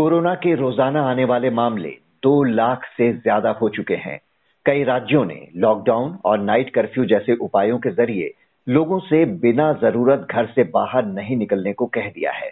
Corona के रोज़ाना आने वाले मामले दो लाख से ज़्यादा हो चुके हैं। कई राज्यों ने लॉकडाउन और नाइट कर्फ्यू जैसे उपायों के ज़रिए लोगों से बिना ज़रूरत घर से बाहर नहीं निकलने को कह दिया है।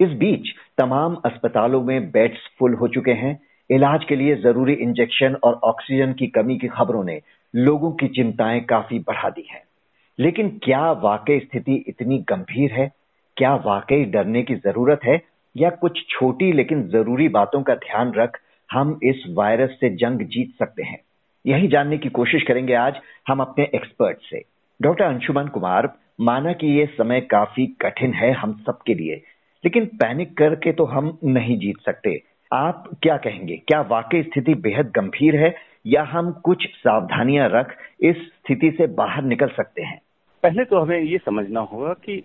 इस बीच तमाम अस्पतालों में बेड्स फुल हो चुके हैं। इलाज के लिए ज़रूरी इंजेक्शन और ऑक्सीजन की कमी की खबरों ने लोगों की चिंताएँ काफ़ी बढ़ा दी हैं। लेकिन क्या वाकई स्थिति इतनी गंभीर है? क्या वाकई डरने की ज़रूरत है? या कुछ छोटी लेकिन ज़रूरी बातों का ध्यान रख, हम इस वायरस से जंग जीत सकते हैं। यही जानने की कोशिश करेंगे आज हम अपने एक्सपर्ट से। डॉक्टर अंशुमन कुमार, माना कि ये समय काफ़ी कठिन है हम सबके लिए, लेकिन पैनिक करके तो हम नहीं जीत सकते। आप क्या कहेंगे? क्या वाकई स्थिति बेहद गंभीर है या हम कुछ सावधानियाँ रख इस स्थिति से बाहर निकल सकते हैं? पहले तो हमें ये समझना होगा कि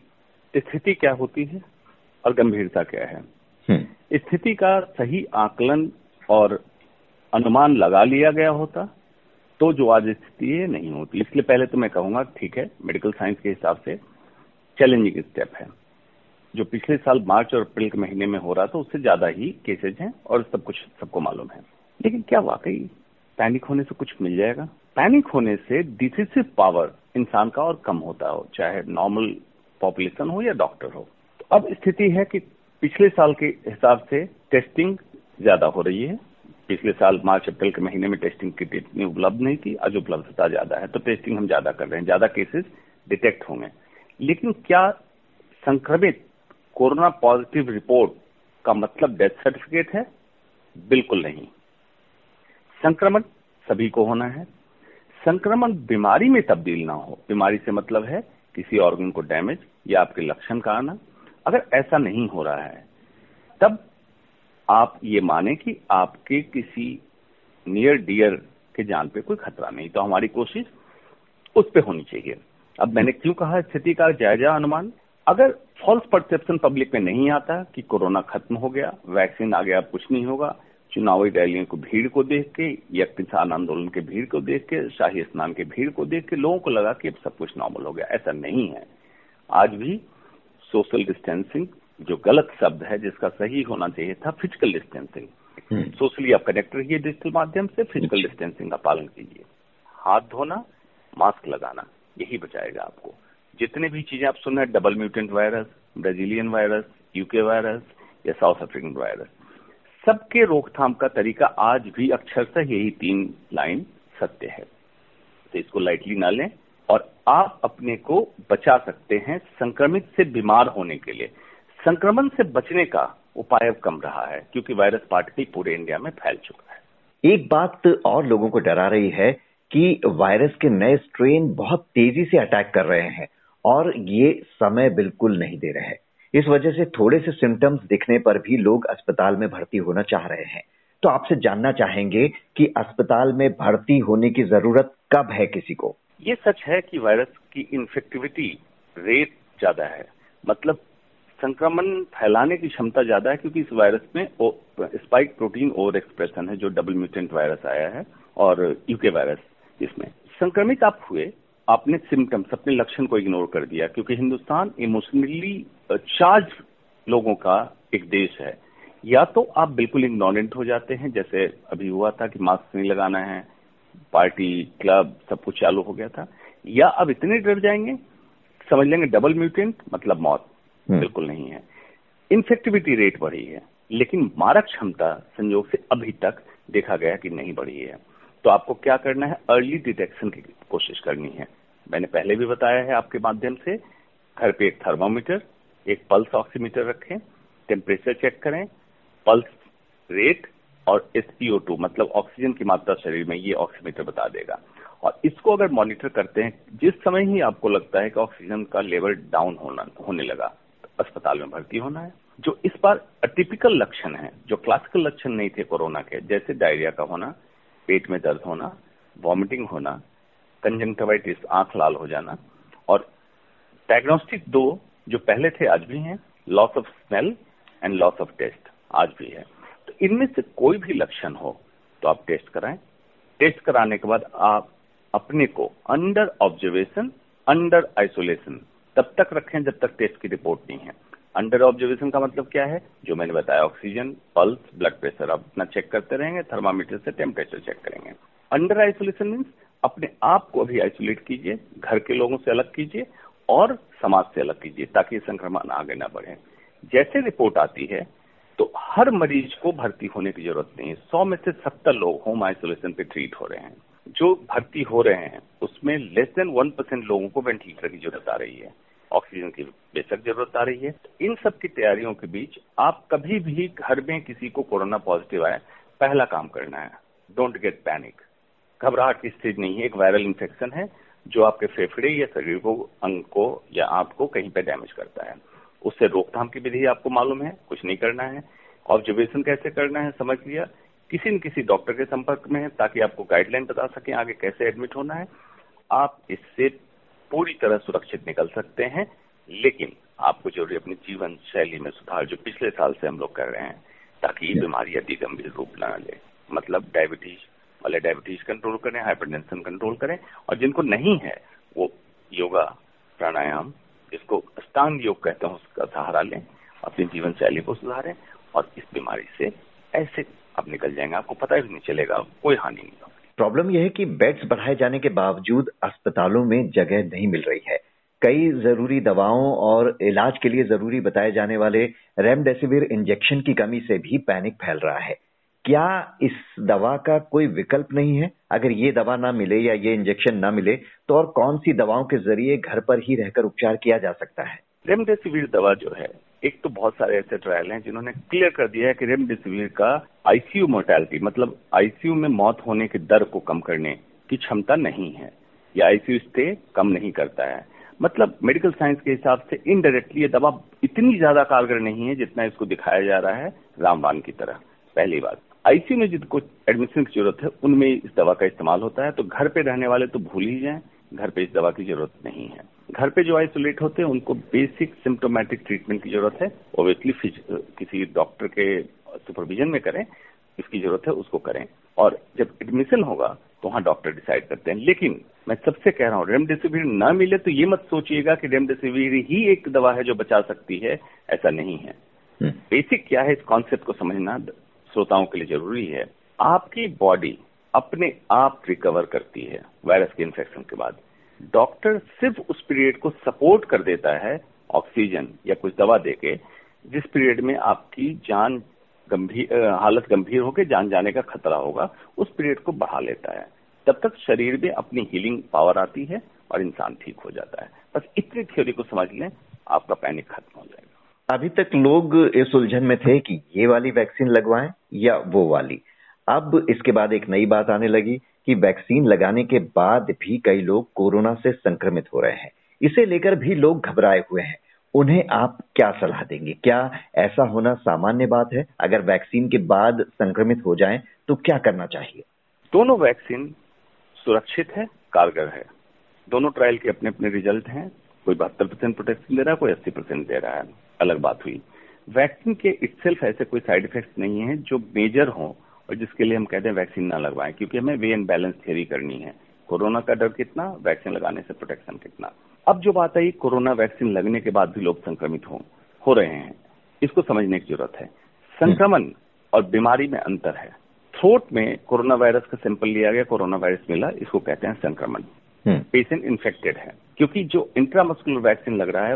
स्थिति क्या होती है। और गंभीरता क्या है? हम्म। स्थिति का सही आकलन और अनुमान लगा लिया गया होता तो जो आज स्थिति है नहीं होती। इसलिए पहले तो मैं कहूँगा ठीक है मेडिकल साइंस के हिसाब से चैलेंजिंग स्टेप है। जो पिछले साल मार्च और अप्रैल के महीने में हो रहा था उससे ज़्यादा ही केसेज हैं और सब कुछ सबको मालूम है। लेकिन क्या वाकई पैनिक होने से कुछ मिल जाएगा? पैनिक होने से डिसिसिव पावर इंसान का और कम होता हो चाहे नॉर्मल पॉपुलेशन हो या डॉक्टर हो। अब स्थिति है कि पिछले साल के हिसाब से टेस्टिंग ज़्यादा हो रही है। पिछले साल मार्च, अप्रैल के महीने में टेस्टिंग किट इतनी उपलब्ध नहीं थी, आज उपलब्धता ज़्यादा है तो टेस्टिंग हम ज़्यादा कर रहे हैं, ज़्यादा केसेस डिटेक्ट होंगे। लेकिन क्या संक्रमित कोरोना पॉजिटिव रिपोर्ट का मतलब डेथ सर्टिफिकेट है? बिल्कुल नहीं। संक्रमण सभी को होना है। संक्रमण बीमारी में तब्दील ना हो। बीमारी से मतलब है किसी ऑर्गन को डैमेज या आपके लक्षण का आना। अगर ऐसा नहीं हो रहा है, तब आप ये माने कि आपके किसी नियर डियर के जान पे कोई खतरा नहीं। तो हमारी कोशिश उस पर होनी चाहिए। अब मैंने क्यों कहा स्थिति का जायजा अनुमान? अगर फॉल्स परसेप्शन पब्लिक में नहीं आता कि कोरोना खत्म हो गया वैक्सीन आ गया कुछ नहीं होगा, चुनावी रैलियों को भीड़ को देख के या किसान आंदोलन के भीड़ को देख के, शाही स्नान के भीड़ को देख के लोगों को लगा कि अब सब कुछ नॉर्मल हो गया। ऐसा नहीं है। आज भी सोशल डिस्टेंसिंग जो गलत शब्द है जिसका सही होना चाहिए था फ़िज़िकल डिस्टेंसिंग सोशली आप कनेक्ट रहिए डिजिटल माध्यम से फ़िज़िकल डिस्टेंसिंग का पालन कीजिए। हाथ धोना मास्क लगाना यही बचाएगा आपको। जितने भी चीज़ें आप सुन रहे हैं double mutant virus Brazilian virus UK virus या साउथ अफ्रीकन वायरस सबके रोकथाम का तरीका आज भी अक्षरशः यही तीन लाइन सत्य है। तो इसको लाइटली ना लें और आप अपने को बचा सकते हैं संक्रमित से बीमार होने के लिए। संक्रमण से बचने का उपाय कम रहा है, क्योंकि वायरस पार्टिकल पूरे इंडिया में फैल चुका है। एक बात और लोगों को डरा रही है कि वायरस के नए स्ट्रेन बहुत तेज़ी से अटैक कर रहे हैं और ये समय बिल्कुल नहीं दे रहे हैं। इस वजह से थोड़े से सिम्टम्स दिखने पर भी लोग अस्पताल में भर्ती होना चाह रहे हैं। तो आपसे जानना चाहेंगे कि अस्पताल में भर्ती होने की ज़रूरत कब है किसी को? ये सच है कि वायरस की इन्फेक्टिविटी रेट ज़्यादा है। मतलब संक्रमण फैलाने की क्षमता ज़्यादा है क्योंकि इस वायरस में स्पाइक प्रोटीन ओवर एक्सप्रेशन है, जो डबल म्यूटेंट वायरस आया है और यूके वायरस इसमें। संक्रमित आप हुए, आपने सिम्टम्स अपने लक्षण को इग्नोर कर दिया, क्योंकि हिंदुस्तान इमोशनली चार्ज लोगों का एक देश है। या तो आप बिल्कुल इग्नोरेंट हो जाते हैं, जैसे अभी हुआ था कि मास्क नहीं लगाना है पार्टी क्लब सब कुछ चालू हो गया था। या अब इतने डर जाएँगे समझ लेंगे डबल म्यूटेंट मतलब मौत हम्म। बिल्कुल नहीं है। इन्फेक्टिविटी रेट बढ़ी है लेकिन मारक क्षमता संयोग से अभी तक देखा गया कि नहीं बढ़ी है। तो आपको क्या करना है? अर्ली डिटेक्शन की कोशिश करनी है। मैंने पहले भी बताया है आपके माध्यम से घर पे एक थर्मोमीटर एक पल्स ऑक्सीमीटर रखें टेम्परेचर चेक करें पल्स रेट और एसपीओ टू मतलब ऑक्सीजन की मात्रा शरीर में, ये ऑक्सीमीटर बता देगा। और इसको अगर मॉनिटर करते हैं, जिस समय ही आपको लगता है कि ऑक्सीजन का लेवल डाउन होना, होने लगा तो अस्पताल में भर्ती होना है। जो इस बार अटिपिकल लक्षण है, जो क्लासिकल लक्षण नहीं थे कोरोना के, जैसे डायरिया का होना, पेट में दर्द होना वॉमिटिंग होना कंजंक्टिवाइटिस आँख लाल हो जाना, और डायग्नोस्टिक दो, जो पहले थे, आज भी हैं loss of smell and loss of taste आज भी है। तो इनमें से कोई भी लक्षण हो तो आप टेस्ट कराएँ। टेस्ट कराने के बाद आप अपने को अंडर ऑब्जर्वेशन, अंडर आइसोलेशन, तब तक रखें जब तक टेस्ट की रिपोर्ट नहीं है। अंडर ऑब्जर्वेशन का मतलब क्या है? जो मैंने बताया, ऑक्सीजन, पल्स, ब्लड प्रेशर। आप अपना चेक करते रहेंगे, थर्मामीटर से टेम्परेचर चेक करेंगे। अंडर आइसोलेशन मीन्स अपने आप को अभी आइसोलेट कीजिए, घर के लोगों से अलग कीजिए और समाज से अलग कीजिए, ताकि संक्रमण आगे ना बढ़े। जैसे रिपोर्ट आती है तो हर मरीज़ को भर्ती होने की ज़रूरत नहीं है। सौ में से सत्तर लोग होम आइसोलेशन पे ट्रीट हो रहे हैं। जो भर्ती हो रहे हैं, उसमें लेस देन वन परसेंट लोगों को वेंटिलेटर की ज़रूरत आ रही है। ऑक्सीजन की बेशक ज़रूरत आ रही है। इन सब की तैयारियों के बीच आप कभी भी घर में किसी को कोरोना पॉजिटिव आए पहला काम करना है। डोंट गेट पैनिक घबराहट की स्थिति नहीं है। एक वायरल इन्फेक्शन है, जो आपके फेफड़े या शरीर को, अंग को या आपको कहीं पे डैमेज करता है। उससे रोकथाम की विधि आपको मालूम है, कुछ नहीं करना है। ऑब्जर्वेशन कैसे करना है, समझ लिया। किसी न किसी डॉक्टर के संपर्क में है, ताकि आपको गाइडलाइन बता सके आगे कैसे एडमिट होना है। आप इससे पूरी तरह सुरक्षित निकल सकते हैं, लेकिन आपको ज़रूरी अपनी जीवन शैली में सुधार जो पिछले साल से हम लोग कर रहे हैं, ताकि ये बीमारी अति गंभीर रूप न ले। मतलब डायबिटीज़ वाले डायबिटीज़ कंट्रोल करें, हाइपरटेंशन कंट्रोल करें, और जिनको नहीं है, वो योगा, प्राणायाम जिसको अष्टांग योग कहते हैं, उसका सहारा लें, अपनी जीवन शैली को सुधारें और इस बीमारी से ऐसे आप निकल जाएँगे, आपको पता भी नहीं चलेगा, कोई हानि नहीं होगी। प्रॉब्लम यह है कि बेड्स बढ़ाए जाने के बावजूद अस्पतालों में जगह नहीं मिल रही है। कई ज़रूरी दवाओं और इलाज के लिए ज़रूरी बताए जाने वाले रेमडेसिविर इंजेक्शन की कमी से भी पैनिक फैल रहा है। क्या इस दवा का कोई विकल्प नहीं है? अगर ये दवा ना मिले या ये इंजेक्शन ना मिले तो और कौन सी दवाओं के ज़रिए घर पर ही रहकर उपचार किया जा सकता है? रेमडेसिविर दवा जो है, एक तो बहुत सारे ऐसे ट्रायल हैं जिन्होंने क्लियर कर दिया है कि रेमडेसिविर का आईसीयू मोर्टेलिटी मतलब आईसीयू में मौत होने के दर को कम करने की क्षमता नहीं है, या आईसीयू स्टे कम नहीं करता है। मतलब मेडिकल साइंस के हिसाब से इनडायरेक्टली ये दवा इतनी ज़्यादा कारगर नहीं है जितना इसको दिखाया जा रहा है रामबान की तरह। पहली बात। आईसीयू में जिनको एडमिशन की ज़रूरत है उनमें इस दवा का इस्तेमाल होता है। तो घर पे रहने वाले तो भूल ही जाएँ घर पे इस दवा की ज़रूरत नहीं है। घर पे जो आइसोलेट होते हैं उनको बेसिक सिम्टोमेटिक ट्रीटमेंट की ज़रूरत है। ओबियसली किसी डॉक्टर के सुपरविजन में करें इसकी ज़रूरत है उसको करें। और जब एडमिशन होगा तो वहाँ डॉक्टर डिसाइड करते हैं। लेकिन मैं सबसे कह रहा हूँ रेमडेसिविर ना मिले तो ये मत सोचिएगा कि रेमडेसिविर ही एक दवा है जो बचा सकती है ऐसा नहीं है। Basic hmm. क्या है इस कॉन्सेप्ट को समझना? श्रोताओं के लिए ज़रूरी है। आपकी बॉडी अपने आप रिकवर करती है वायरस के इन्फेक्शन के बाद। डॉक्टर सिर्फ़ उस पीरियड को सपोर्ट कर देता है ऑक्सीजन या कुछ दवा देके, जिस पीरियड में आपकी जान गंभीर हालत गंभीर होकर जान जाने का खतरा होगा, उस पीरियड को बढ़ा लेता है। तब तक शरीर में अपनी हीलिंग पावर आती है और इंसान ठीक हो जाता है। बस इतनी थ्योरी को समझ लें, आपका पैनिक खत्म हो जाएगा। अभी तक लोग इस उलझन में थे कि ये वाली वैक्सीन लगवाएँ या वो वाली। अब इसके बाद एक नई बात आने लगी कि वैक्सीन लगाने के बाद भी कई लोग कोरोना से संक्रमित हो रहे हैं। इसे लेकर भी लोग घबराए हुए हैं। उन्हें आप क्या सलाह देंगे? क्या ऐसा होना सामान्य बात है? अगर वैक्सीन के बाद संक्रमित हो जाएँ तो क्या करना चाहिए? दोनों वैक्सीन सुरक्षित है, कारगर है। दोनों ट्रायल के अपने अपने रिज़ल्ट हैं। कोई बहत्तर परसेंट प्रोटेक्शन दे रहा है, कोई अस्सी परसेंट दे रहा है। अलग बात हुई। वैक्सीन के इटसेल्फ ऐसे कोई साइड इफ़ेक्ट नहीं है जो मेजर हो और जिसके लिए हम कहते हैं वैक्सीन ना लगवाएँ क्योंकि हमें वे एंड बैलेंस थेरी करनी है। कोरोना का डर कितना वैक्सीन लगाने से प्रोटेक्शन कितना। अब जो बात आई कोरोना वैक्सीन लगने के बाद भी लोग संक्रमित हो हो रहे हैं इसको समझने की ज़रूरत है। संक्रमण और बीमारी में अंतर है। थ्रोट में कोरोना वायरस का सैंपल लिया गया कोरोना वायरस मिला इसको कहते हैं संक्रमण। पेशेंट हम्म। इन्फेक्टेड है क्योंकि जो इंट्रामस्कुलर वैक्सीन लग रहा है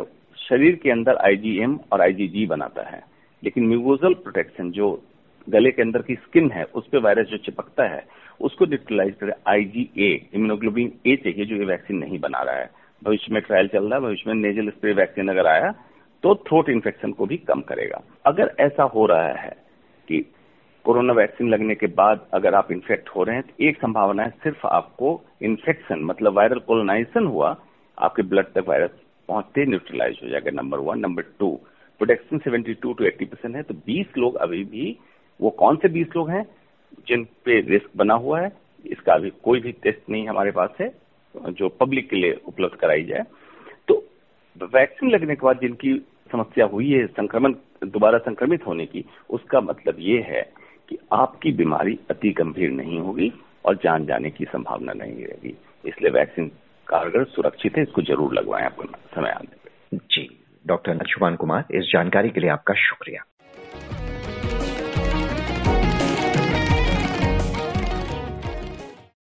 शरीर के अंदर आईजीएम और आईजीजी बनाता है। लेकिन म्यूकोजल प्रोटेक्शन जो गले के अंदर की स्किन है, उस पर वायरस जो चिपकता है, उसको न्यूट्रलाइज करे आईजीए इम्यूनोग्लोबिन ए चाहिए जो ये वैक्सीन नहीं बना रहा है। भविष्य में ट्रायल चल रहा है, भविष्य में नेजल स्प्रे वैक्सीन अगर आया तो थ्रोट इन्फेक्शन को भी कम करेगा। अगर ऐसा हो रहा है कि कोरोना वैक्सीन लगने के बाद अगर आप इन्फेक्ट हो रहे हैं तो एक संभावना है, सिर्फ़ आपको इन्फेक्शन मतलब वायरल कोलोनाइजेशन हुआ, आपके ब्लड तक वायरस पहुँचते न्यूट्रलाइज हो जाएगा number one number two protection seventy two to eighty percent है तो बीस लोग अभी भी, वो कौन से बीस लोग हैं, जिन पे रिस्क बना हुआ है, इसका अभी कोई भी टेस्ट नहीं हमारे पास है, जो पब्लिक के लिए उपलब्ध कराई जाए। तो वैक्सीन लगने के बाद जिनकी समस्या हुई है, संक्रमण, दोबारा संक्रमित होने की, उसका मतलब ये है कि आपकी बीमारी अति गंभीर नहीं होगी और जान जाने की संभावना नहीं रहेगी। इसलिए वैक्सीन कारगर सुरक्षित है, इसको ज़रूर लगवाएँ आपको समय आने पर जी, डॉक्टर अंशुमान कुमार, इस जानकारी के लिए आपका शुक्रिया।